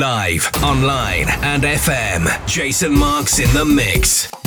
Live, online, and FM. Jason Marks in the mix.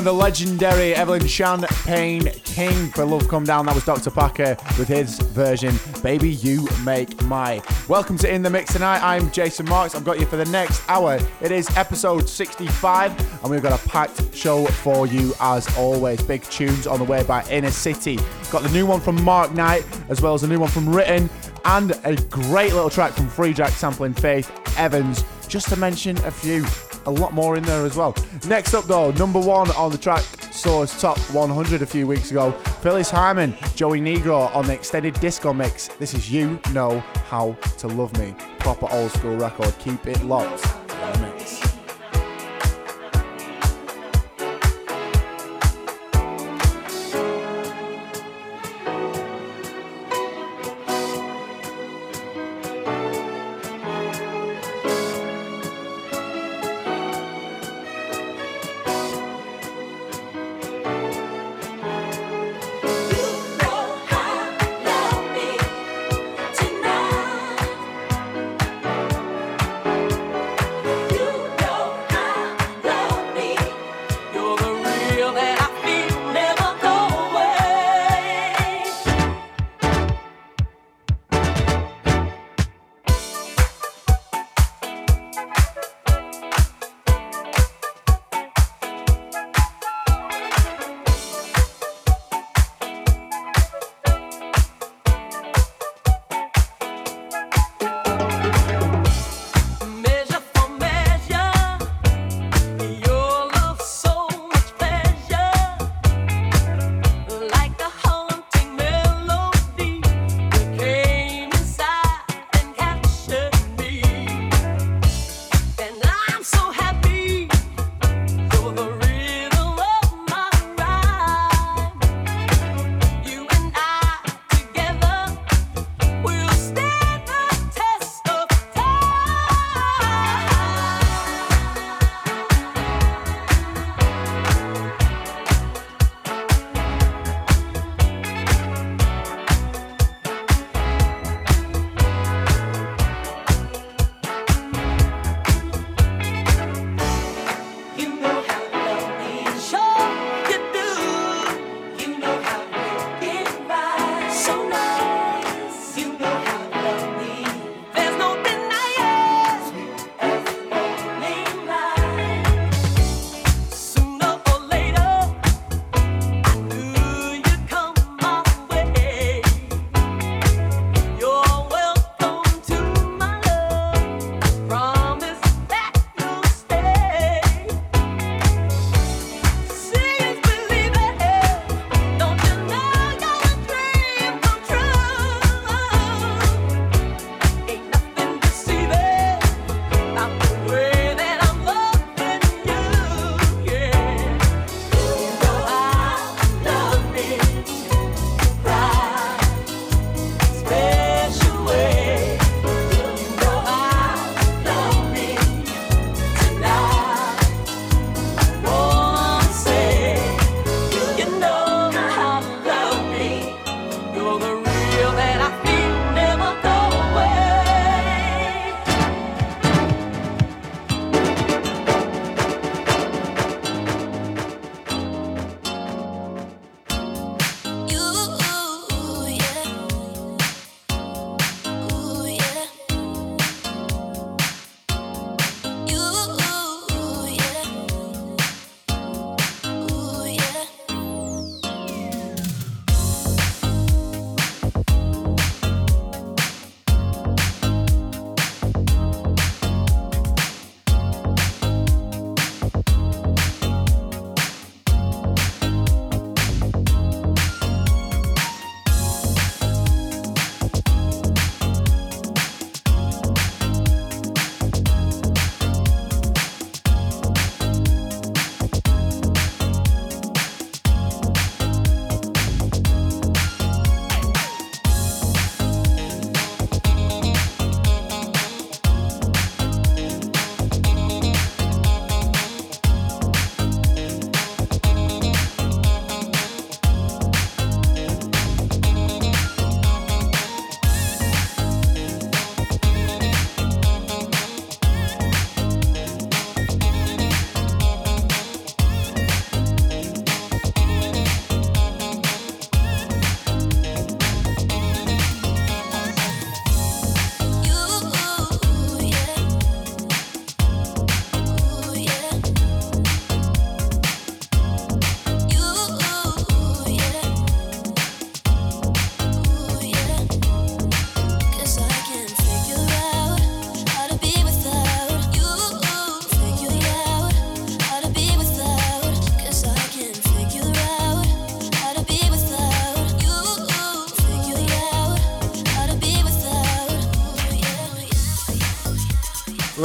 On the legendary Evelyn Champagne King for Love Come Down. That was Dr. Packer with his version, Baby You Make My. Welcome to In the Mix tonight. I'm Jason Marks. I've got you for the next hour. It is episode 65, and we've got a packed show for you as always. Big tunes on the way by Inner City. Got the new one from Mark Knight, as well as a new one from Written, and a great little track from Free Jack sampling Faith Evans, just to mention a few a lot more in there as well. Next up, though, number one on the track Source Top 100 a few weeks ago, Phyllis Hyman, Joey Negro on the extended disco mix. This is You Know How to Love Me. Proper old school record. Keep it locked.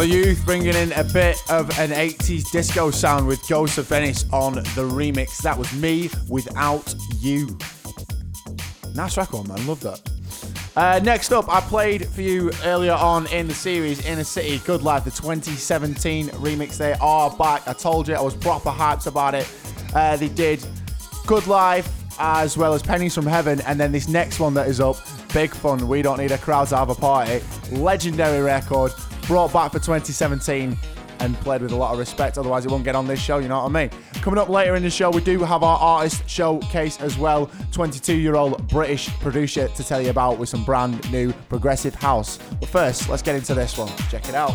The Youth bringing in a bit of an 80s disco sound with of Venice on the remix. That was me without you. Nice record, man. Love that. Uh, next up, I played for you earlier on in the series Inner City Good Life, the 2017 remix. They are back. I told you I was proper hyped about it. Uh, they did Good Life as well as Pennies from Heaven, and then this next one that is up, Big Fun. We don't need a crowd to have a party. Legendary record brought back for 2017 and played with a lot of respect. Otherwise, it won't get on this show, you know what I mean? Coming up later in the show, we do have our artist showcase as well. 22 year old British producer to tell you about with some brand new progressive house. But first, let's get into this one. Check it out.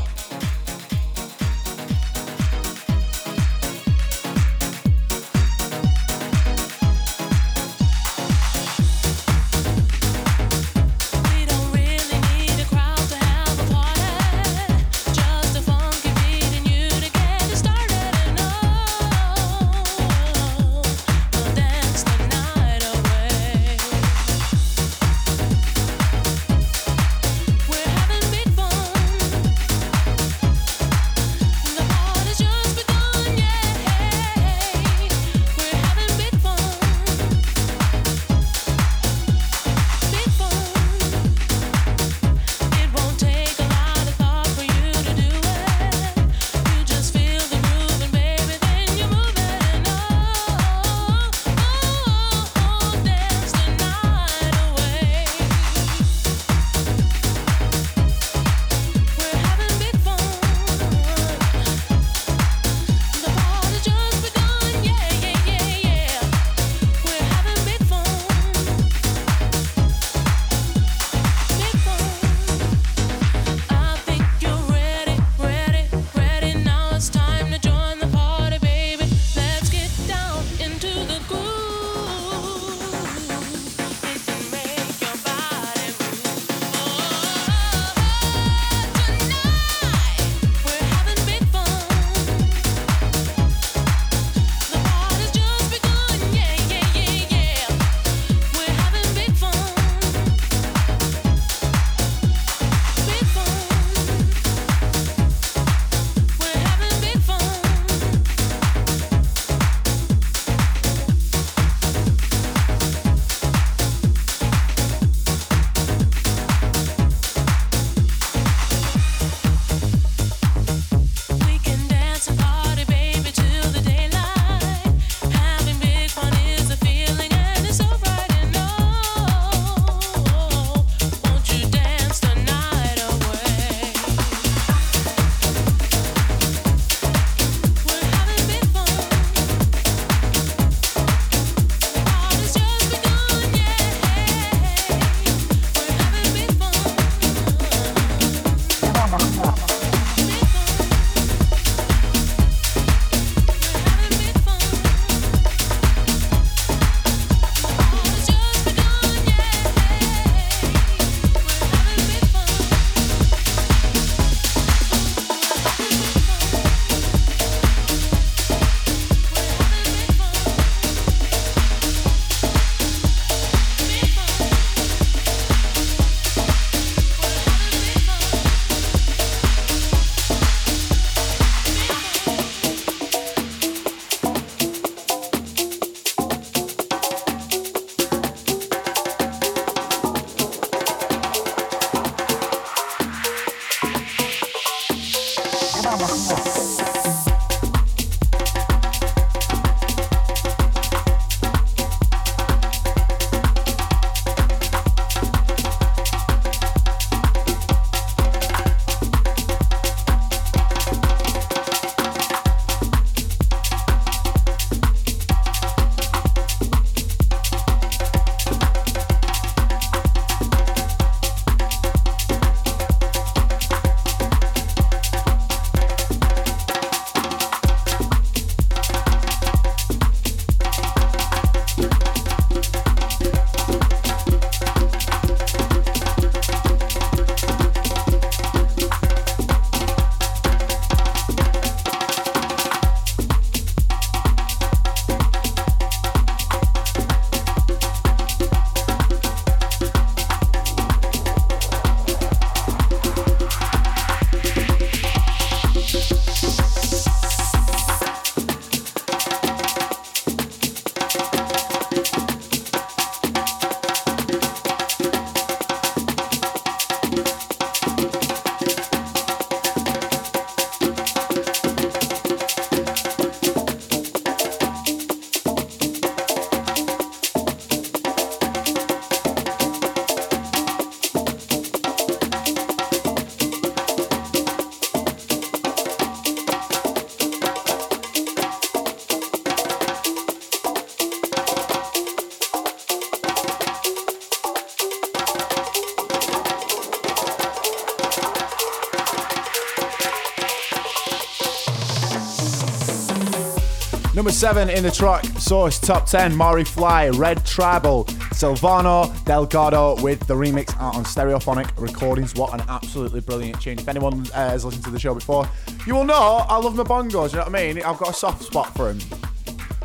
Seven in the track source top 10, Maury Fly, Red Tribal, Silvano Delgado with the remix out on Stereophonic Recordings. What an absolutely brilliant tune. If anyone uh, has listened to the show before, you will know I love my bongos, you know what I mean? I've got a soft spot for them.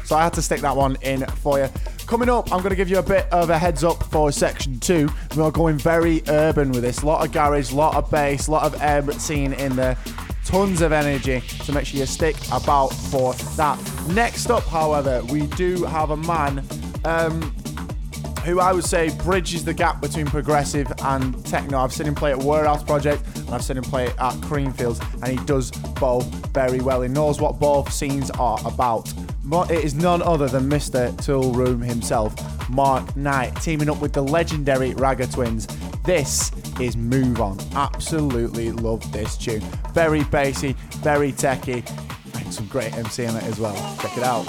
So I had to stick that one in for you. Coming up, I'm going to give you a bit of a heads up for section two. We are going very urban with this. A lot of garage, a lot of bass, a lot of air scene in there. Tons of energy, so make sure you stick about for that. Next up, however, we do have a man um, who I would say bridges the gap between progressive and techno. I've seen him play at Warehouse Project and I've seen him play at Creamfields, and he does both very well. He knows what both scenes are about. It is none other than Mr. Toolroom himself, Mark Knight, teaming up with the legendary Ragga Twins. This is Move On. Absolutely love this tune. Very bassy, very techy, and some great MC in it as well. Check it out.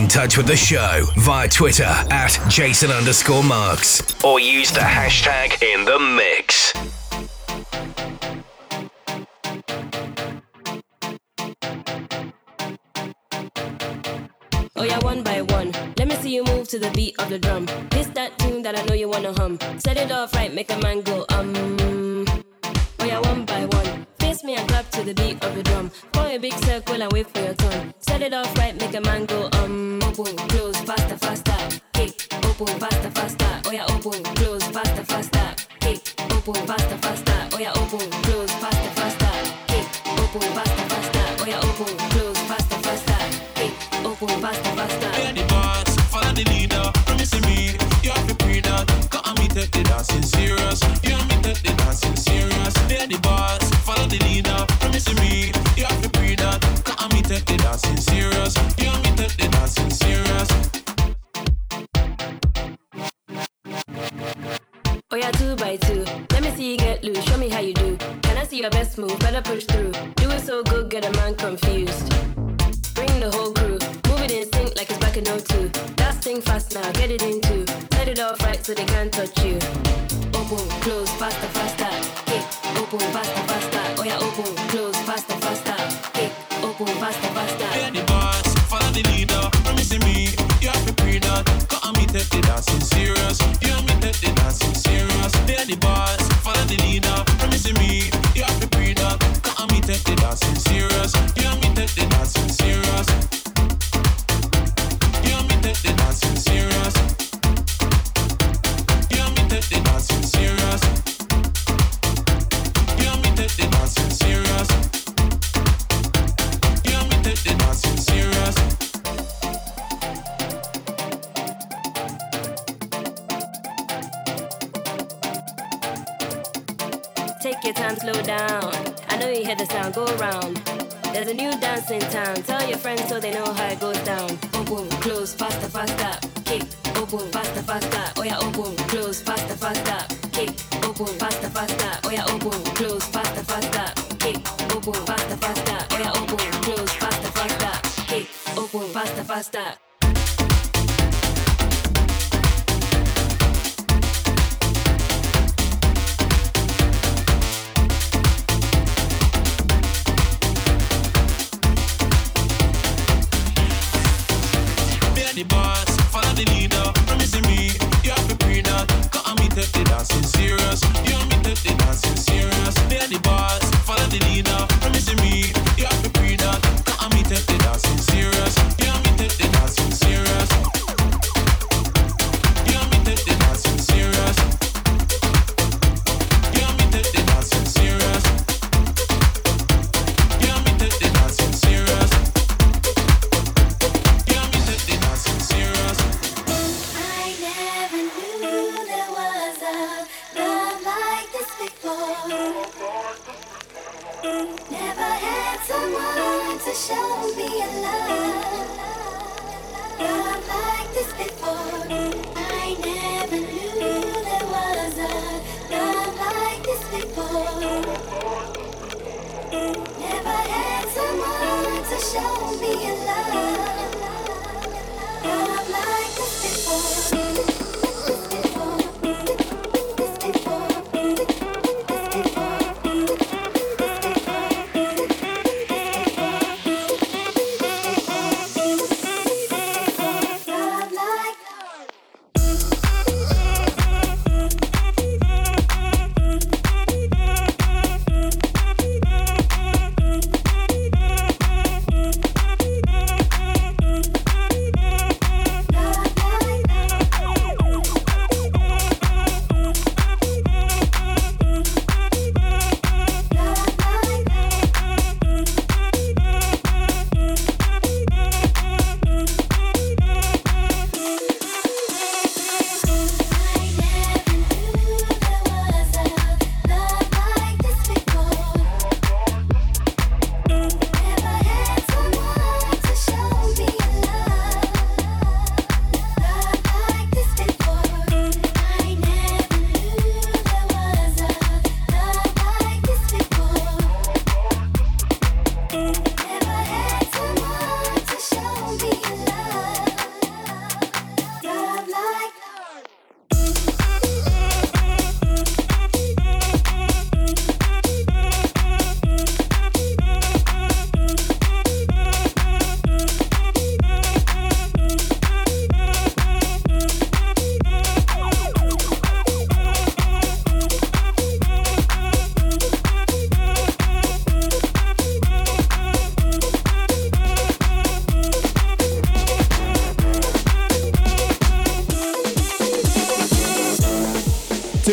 In touch with the show via Twitter at Jason underscore Marks or use the hashtag in the mix. Oh yeah, one by one. Let me see you move to the beat of the drum. This that tune that I know you wanna hum. Set it off right, make a man go um. Oh yeah, one by one. Face me and clap to the beat of the drum. Form a big circle and wait for your turn. Set it off right, make a man go um. Open, close, faster, faster. Kick, open, faster, faster. Oh yeah, open, close, faster, faster. Kick, open, faster, faster. Oh yeah, open, close, faster, faster. Kick, open, faster, faster. Oh yeah, open, close, faster, faster. Kick, open, faster, faster. Yeah, the boss, follow the leader. Promising me, you have to pre that. Got me take the dancing serious. You have the leader. Promising me, you have to pre that. Got me take the dancing serious. You have me take the dancing serious. Oh yeah, two by two. Let me see you get loose. Show me how you do. Can I see your best move? Better push through. Do it so good, get a man confused. Bring the whole crew. Move it in sync like it's back in 02. That thing fast now, get it into. Set it off right so they can't touch you. Open, close, faster, faster. Kick, open, faster, show me a love, love like this before.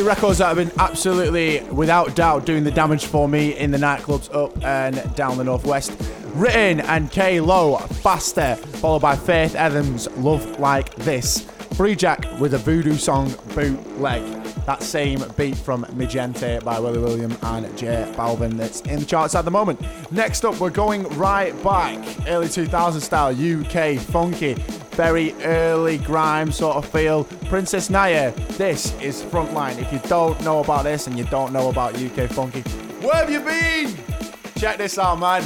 Records that have been absolutely, without doubt, doing the damage for me in the nightclubs up and down the northwest. Written and K Low, Faster, followed by Faith Evans, Love Like This. Free Jack with a voodoo song bootleg. That same beat from Mi Gente by Willy William and J Balvin that's in the charts at the moment. Next up, we're going right back, early 2000 style UK funky, very early grime sort of feel. Princess Nyah, this is Frontline. If you don't know about this and you don't know about UK funky, where have you been? Check this out, man.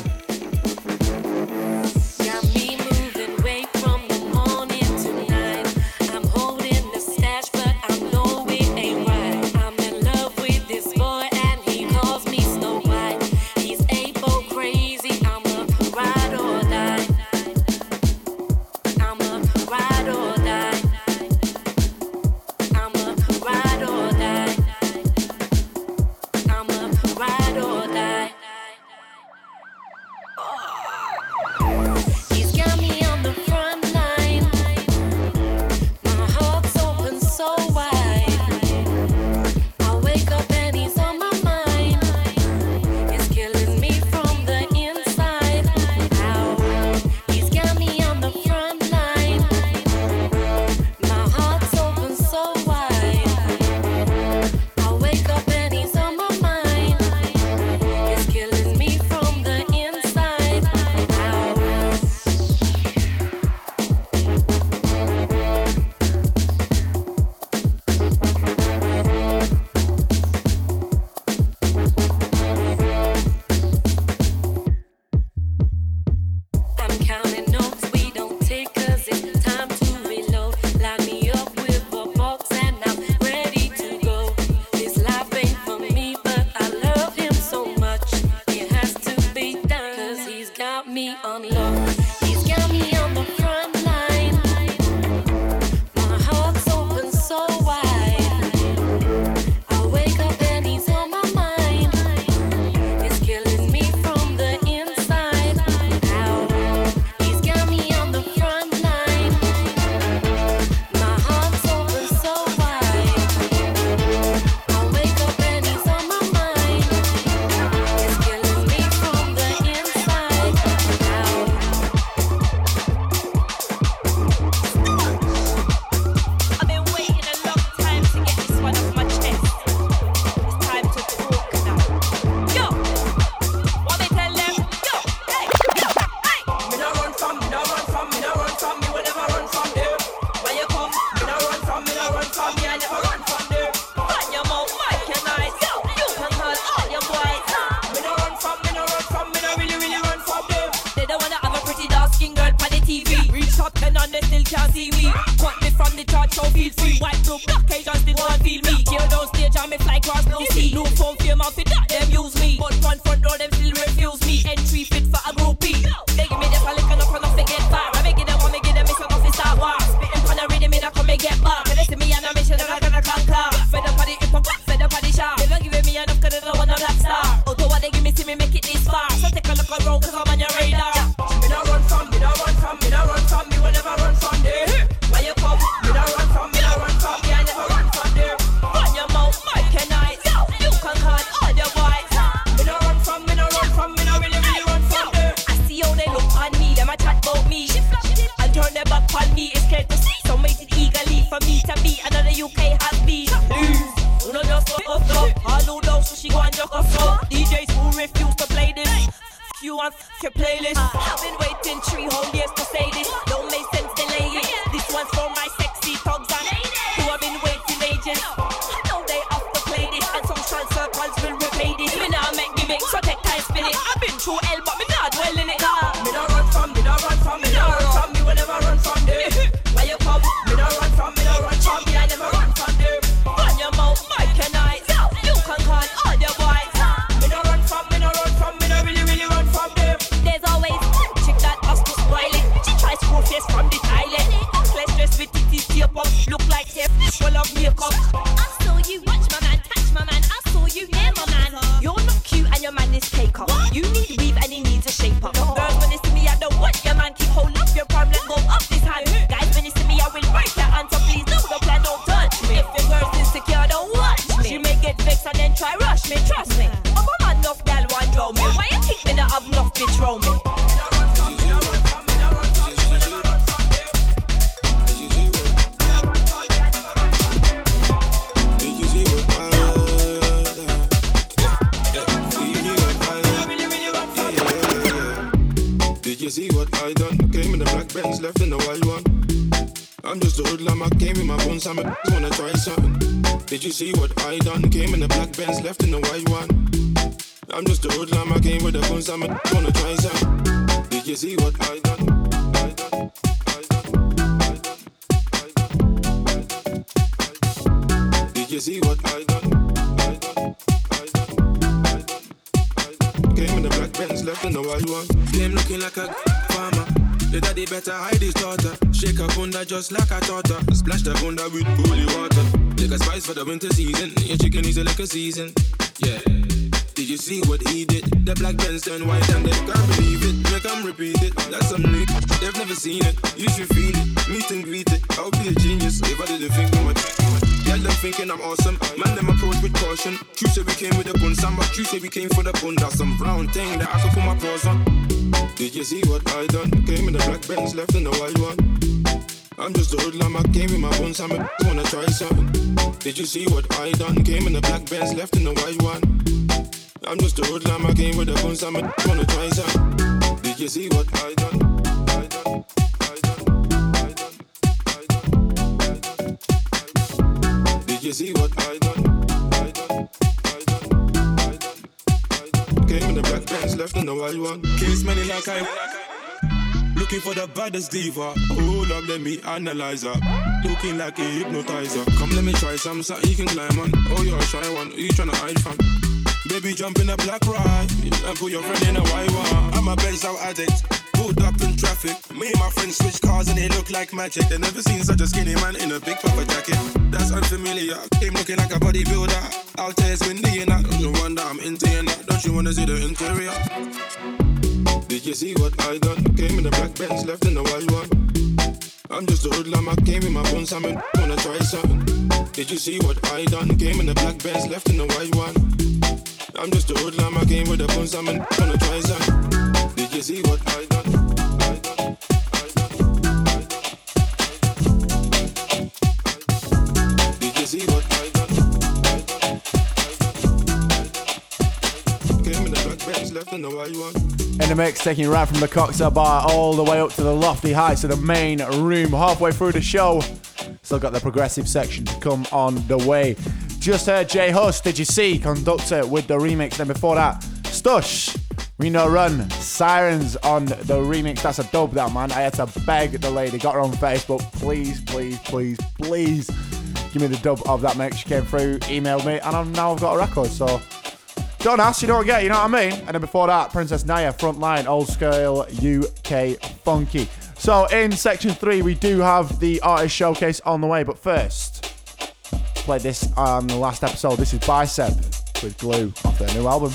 One. I'm just a hoodlum, I came with my bones, I'm a wanna try something. Did you see what I done? Came in the black Benz, left in the white one. I'm just a hoodlum, I came with the bones, I'm a wanna try something. Did you see what I done? Did you see what I done. Came in the black Benz, left in the white one. Came looking like a farmer. The daddy better hide his daughter. Shake her bunda just like I taught her. Splash the bunda with holy water. Take a spice for the winter season. Your chicken is a liquor season. Yeah. Did you see what he did? The black Benz turned white and they can't believe it. Make them repeat it. That's some new. They've never seen it. You should feel it. Meet and greet it. I'll be a genius if I didn't think of it. Yeah, them thinking I'm awesome. Man, them approach with caution. You say we came with a bun, some but true say we came for the bun. That's some brown thing that I could put my paws on. Did you see what I done? Came in the black Benz, left in the white one. I'm just a hoodlum, I came with my bones, I'm a wanna try something. Did you see what I done? Came in the black Benz, left in the white one. I'm just a hoodlum, I came with the bones, I'm a wanna try something. Did you see what I done? Left in the white one. Case many like I. Looking for the baddest diva. Hold up, let me analyze her. Looking like a hypnotizer. Come, let me try some, so you can climb on. Oh, you're a shy one. Who you tryna hide from? Baby, jump in a black ride and put your friend in a white one. I'm a Benz out addict. Pulled up in traffic. Me and my friends switch cars and they look like magic. They never seen such a skinny man in a big puffer jacket. That's unfamiliar. Came looking like a bodybuilder. Out there it's windy and that. Don't wonder wanna see the interior? Did you see what I done? Came in the black Benz, left in the white one. I'm just a hoodlum, I came with my bones, I'm a wanna try something. Did you see what I done? Came in the black Benz, left in the white one. I'm just a hoodlum, I came with the bones, I'm a wanna try something. Did you see what I done? In the. Mix, taking you right from the cocktail bar all the way up to the lofty heights of the main room. Halfway through the show, still got the progressive section to come on the way. Just heard Jay Huss, did you see? Conductor with the remix. Then before that, Stush, Reno Run, Sirens on the remix. That's a dub, that man. I had to beg the lady, got her on Facebook. Please, please, please, please give me the dub of that mix. She came through, emailed me, and now I've got a record. So don't ask, you don't get, you know what I mean? And then before that, Princess Nyah, Frontline, Old Scale UK Funky. So in section three, we do have the artist showcase on the way, but first, played this on the last episode. This is Bicep with Glue off their new album.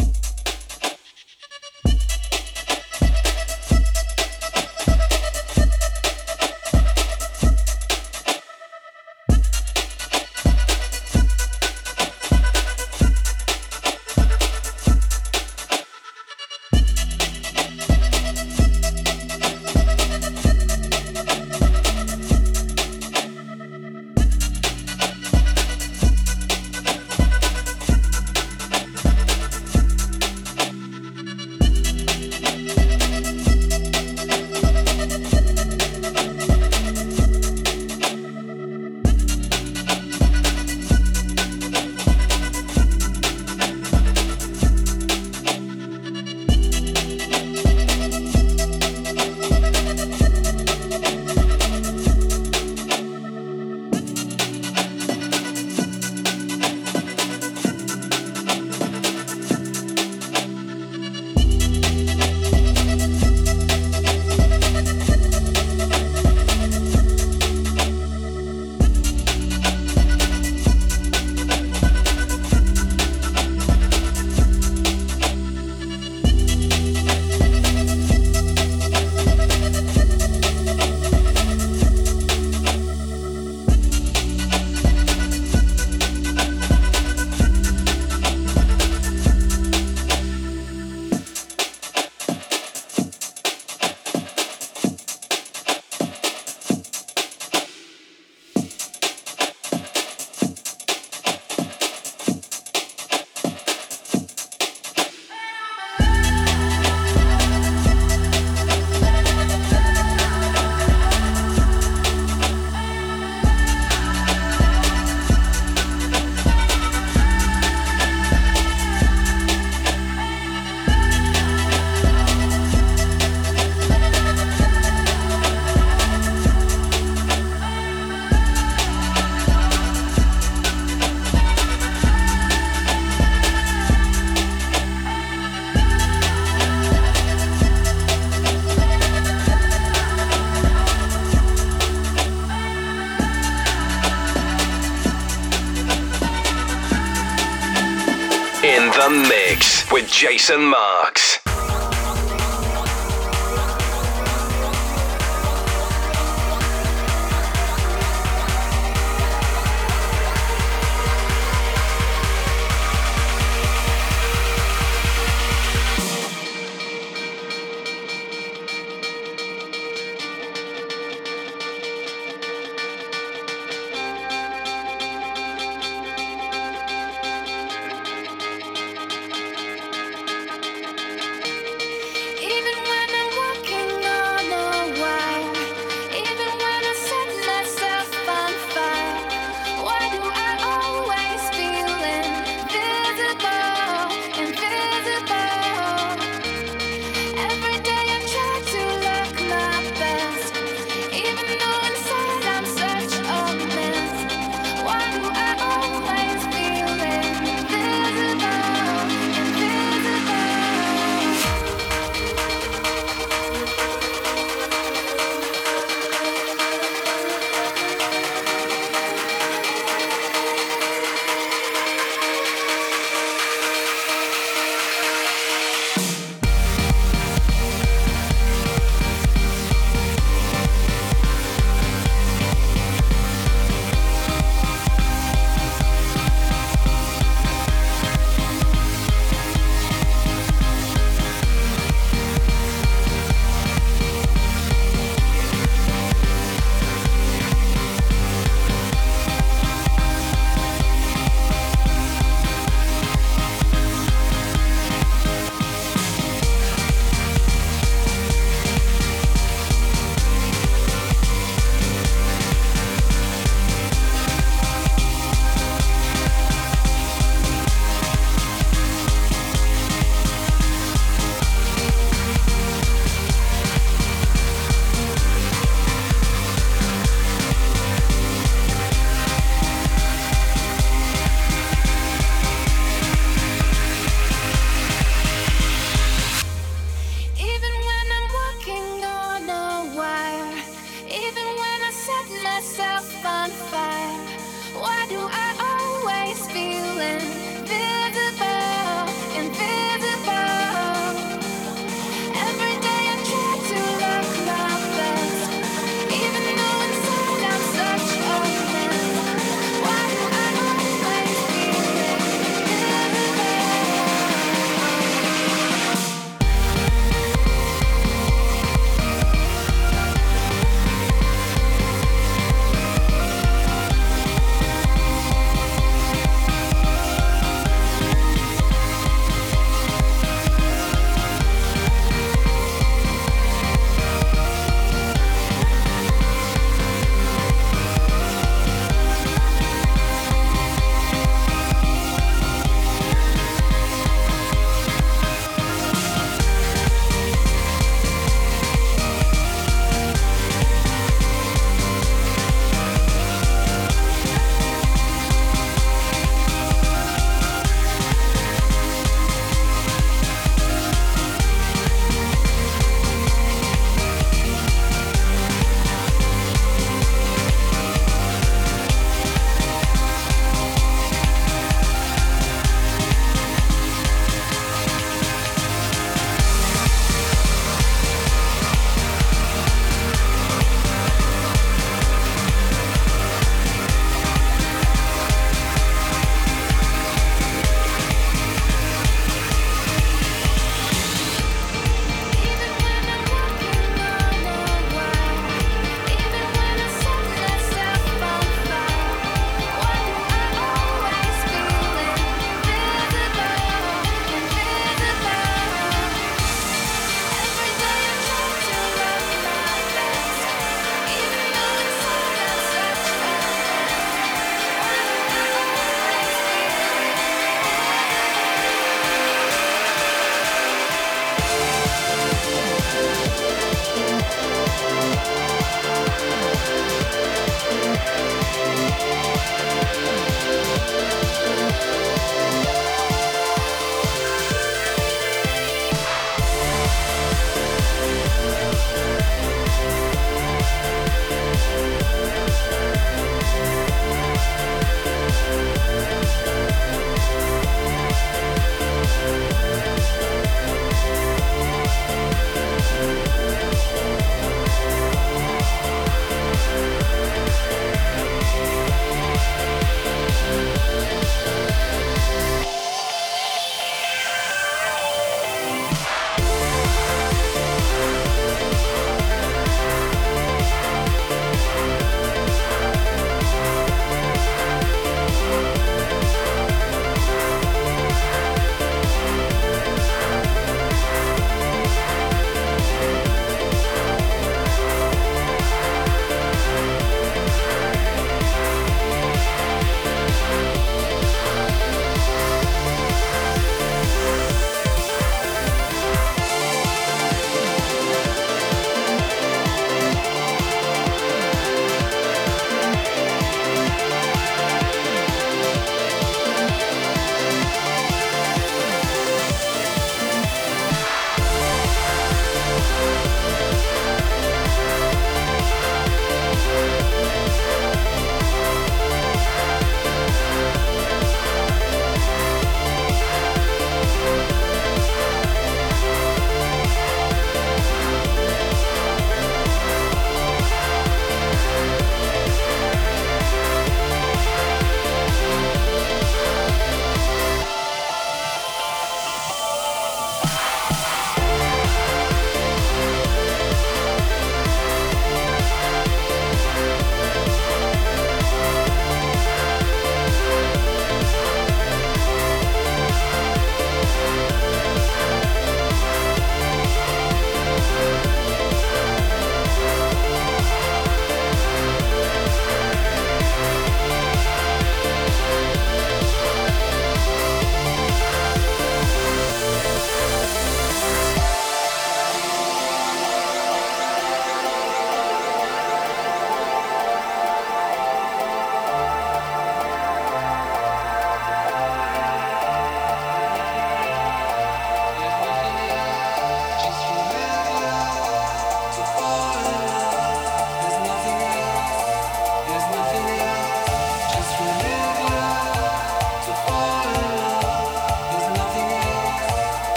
Mix with Jason Marks.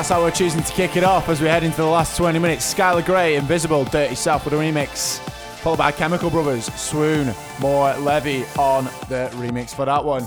That's how we're choosing to kick it off as we head into the last 20 minutes. Skylar Grey, Invisible, Dirty South with a remix. Followed by Chemical Brothers, Swoon, More Levy on the remix for that one.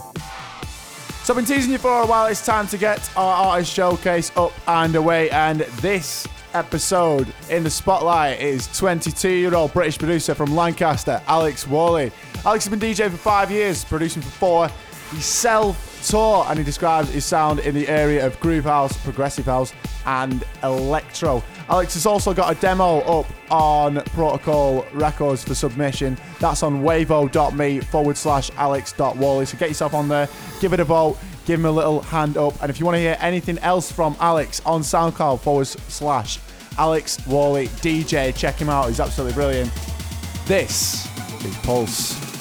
So I've been teasing you for a while. It's time to get our artist showcase up and away. And this episode in the spotlight is 22 year old British producer from Lancaster, Alex Worley. Alex has been DJing for five years, producing for four. He's self tour and he describes his sound in the area of groove house, progressive house, and electro. Alex has also got a demo up on Protocol Records for submission. That's on wavo.me forward slash alex.worley. So get yourself on there, give it a vote, give him a little hand up. And if you want to hear anything else from Alex on SoundCloud forward slash Alex Worley DJ, check him out. He's absolutely brilliant. This is Pulse.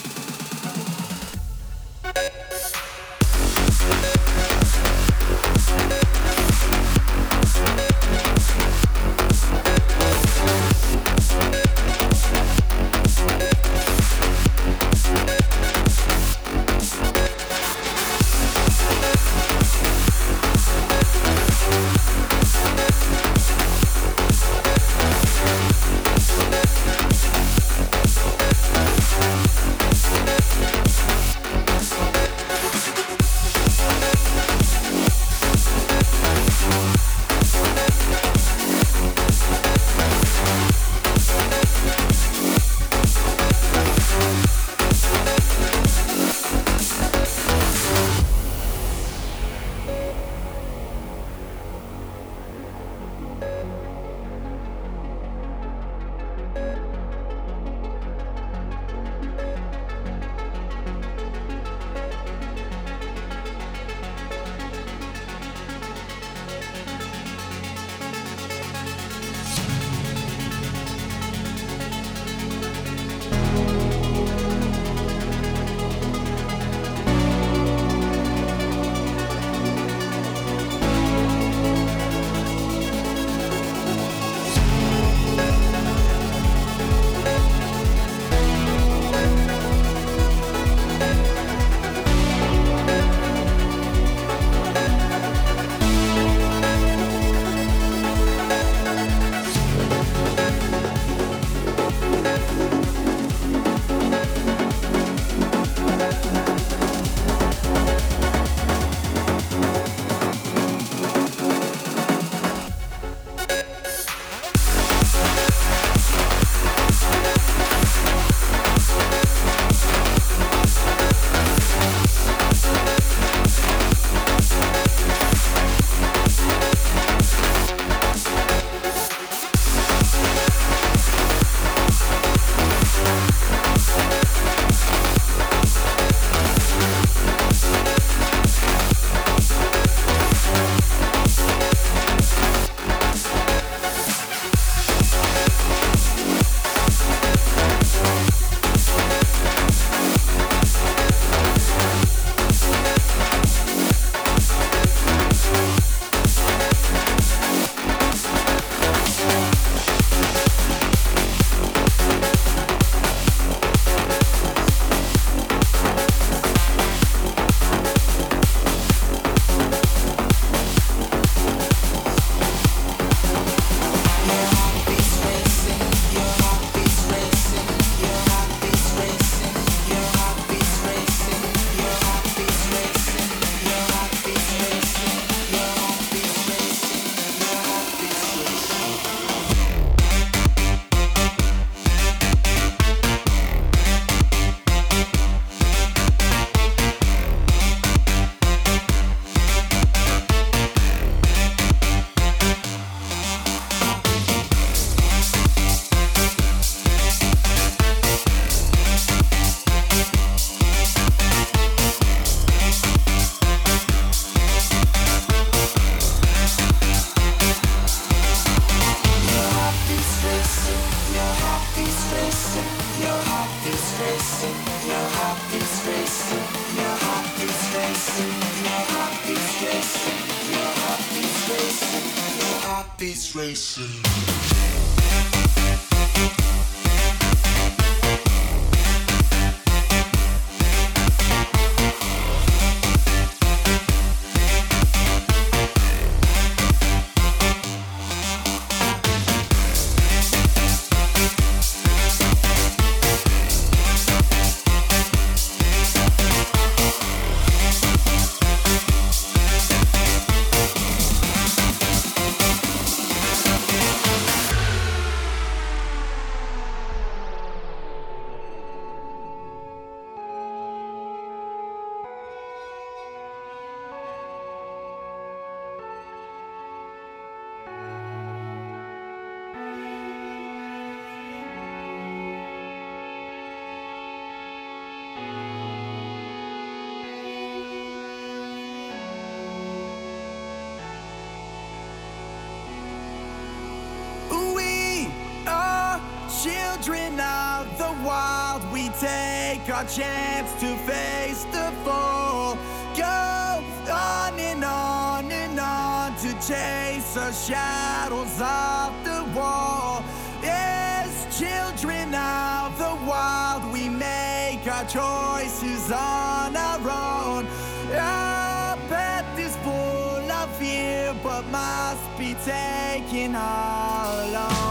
Take our chance to face the fall. Go on and on and on to chase the shadows off the wall. As children of the wild, we make our choices on our own. Our path is full of fear, but must be taken all alone.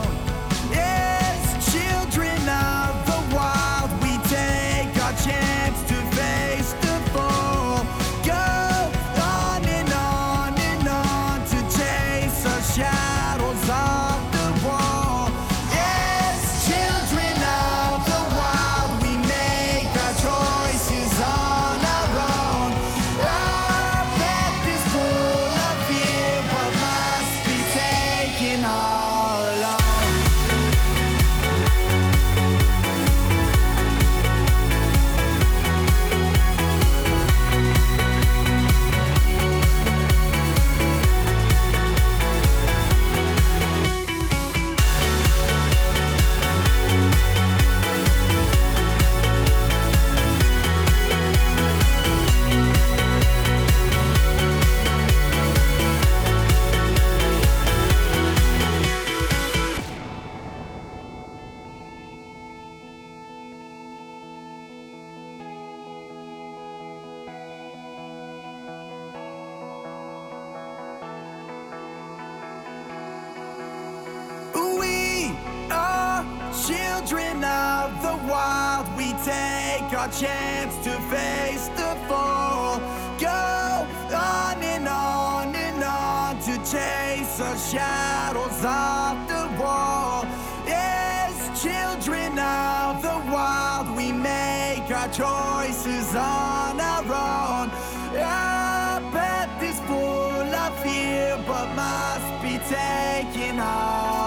Choices on our own. Our path is full of fear, but must be taken all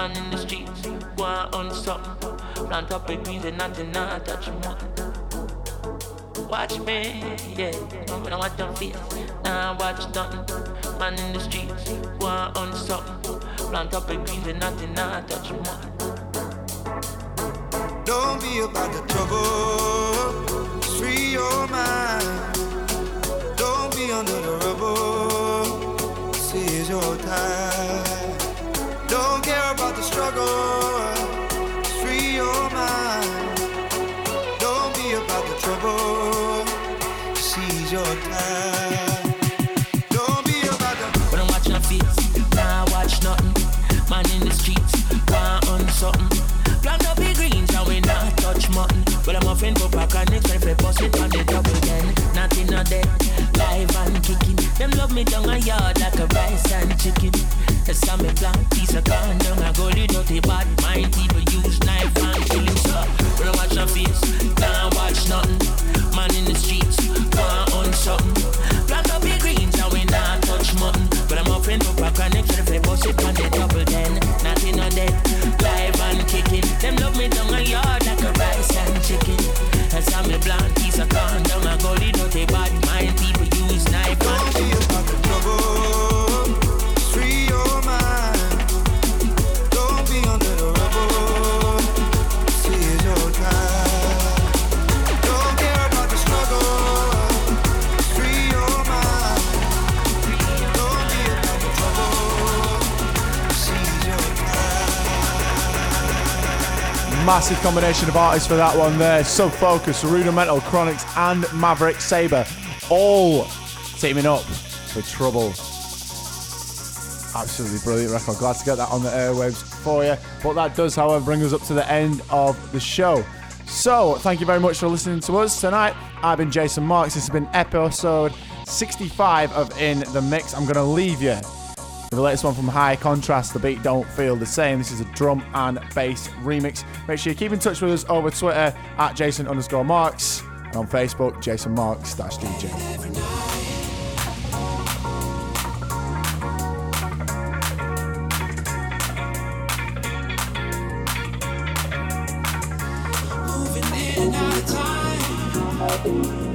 Man in the streets, go on something. Plant up a greens and nothing, now I touch one. Watch me, yeah. When I watch them feel, now watch nothing. Man in the streets, go on something. Plant up a greens and nothing, now I touch one. Don't be about the trouble. Free your mind. Don't be under the rubble. Them love me down a yard like a rice and chicken. The summer plant piece of corn dirty bad mind. People massive combination of artists for that one there. Sub Focus, Rudimental, Chronixx, and Maverick Sabre, all teaming up for Trouble. Absolutely brilliant record. Glad to get that on the airwaves for you. But that does, however, bring us up to the end of the show. So, thank you very much for listening to us tonight. I've been Jason Marks. This has been episode 65 of In the Mix. I'm going to leave you the latest one from High Contrast. The beat don't feel the same. This is a drum and bass remix. Make sure you keep in touch with us over Twitter at Jason underscore Marks and on Facebook, Jason Marks dash DJ. bringing you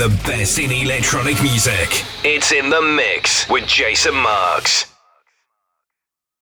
the best in electronic music. It's in the mix with Jason Marks.